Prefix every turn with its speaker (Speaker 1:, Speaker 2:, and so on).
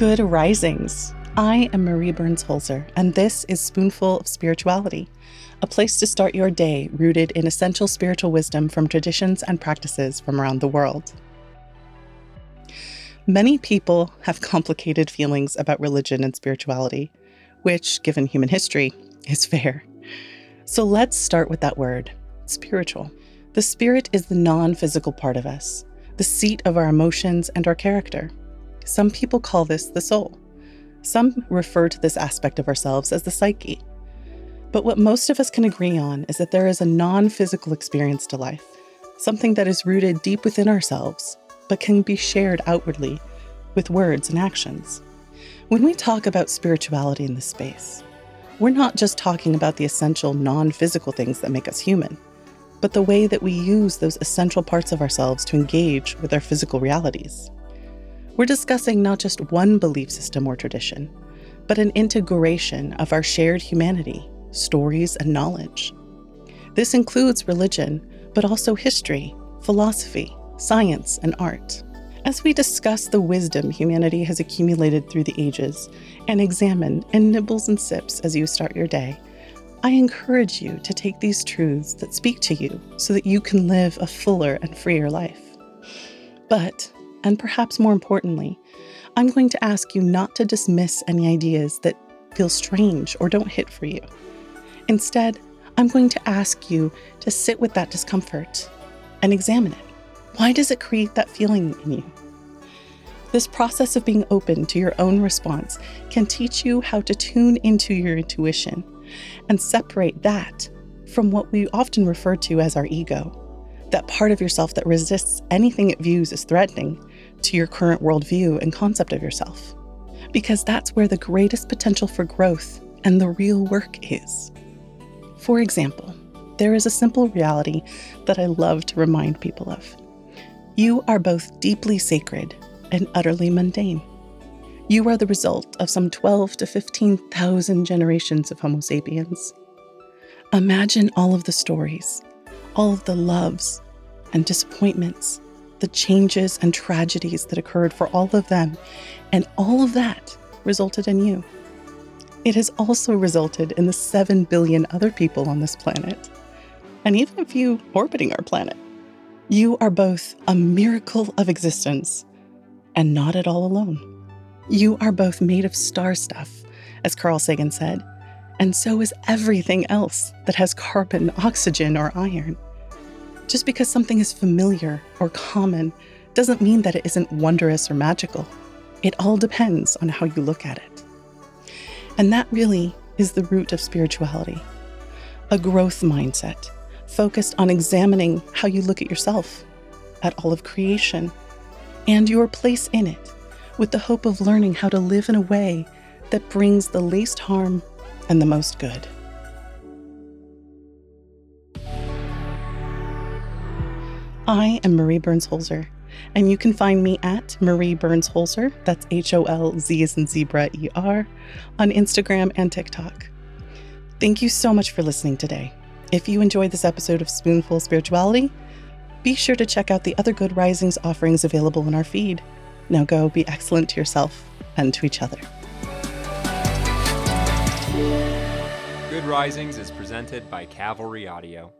Speaker 1: Good risings. I am Marie Burns Holzer, and this is Spoonful of Spirituality, a place to start your day rooted in essential spiritual wisdom from traditions and practices from around the world. Many people have complicated feelings about religion and spirituality, which, given human history, is fair. So let's start with that word spiritual. The spirit is the non physical part of us, the seat of our emotions and our character. Some people call this the soul. Some refer to this aspect of ourselves as the psyche. But what most of us can agree on is that there is a non physical experience to life, something that is rooted deep within ourselves but can be shared outwardly with words and actions. When we talk about spirituality in this space, we're not just talking about the essential non physical things that make us human, but the way that we use those essential parts of ourselves to engage with our physical realities. We're discussing not just one belief system or tradition, but an integration of our shared humanity, stories, and knowledge. This includes religion, but also history, philosophy, science, and art. As we discuss the wisdom humanity has accumulated through the ages and examine in nibbles and sips as you start your day, I encourage you to take these truths that speak to you so that you can live a fuller and freer life. But, and perhaps more importantly, I'm going to ask you not to dismiss any ideas that feel strange or don't hit for you. Instead, I'm going to ask you to sit with that discomfort and examine it. Why does it create that feeling in you? This process of being open to your own response can teach you how to tune into your intuition and separate that from what we often refer to as our ego, that part of yourself that resists anything it views as threatening to your current worldview and concept of yourself. Because that's where the greatest potential for growth and the real work is. For example, there is a simple reality that I love to remind people of. You are both deeply sacred and utterly mundane. You are the result of some 12 to 15,000 generations of Homo sapiens. Imagine all of the stories, all of the loves and disappointments, the changes and tragedies that occurred for all of them, and all of that resulted in you. It has also resulted in the 7 billion other people on this planet, and even a few orbiting our planet. You are both a miracle of existence and not at all alone. You are both made of star stuff, as Carl Sagan said, and so is everything else that has carbon, oxygen, or iron. Just because something is familiar or common doesn't mean that it isn't wondrous or magical. It all depends on how you look at it. And that really is the root of spirituality a growth mindset focused on examining how you look at yourself, at all of creation, and your place in it, with the hope of learning how to live in a way that brings the least harm and the most good. I am Marie Burns Holzer, and you can find me at Marie Burns Holzer, that's H O L Z as in zebra E R, on Instagram and TikTok. Thank you so much for listening today. If you enjoyed this episode of Spoonful Spirituality, be sure to check out the other Good Risings offerings available in our feed. Now go be excellent to yourself and to each other.
Speaker 2: Good Risings is presented by Cavalry Audio.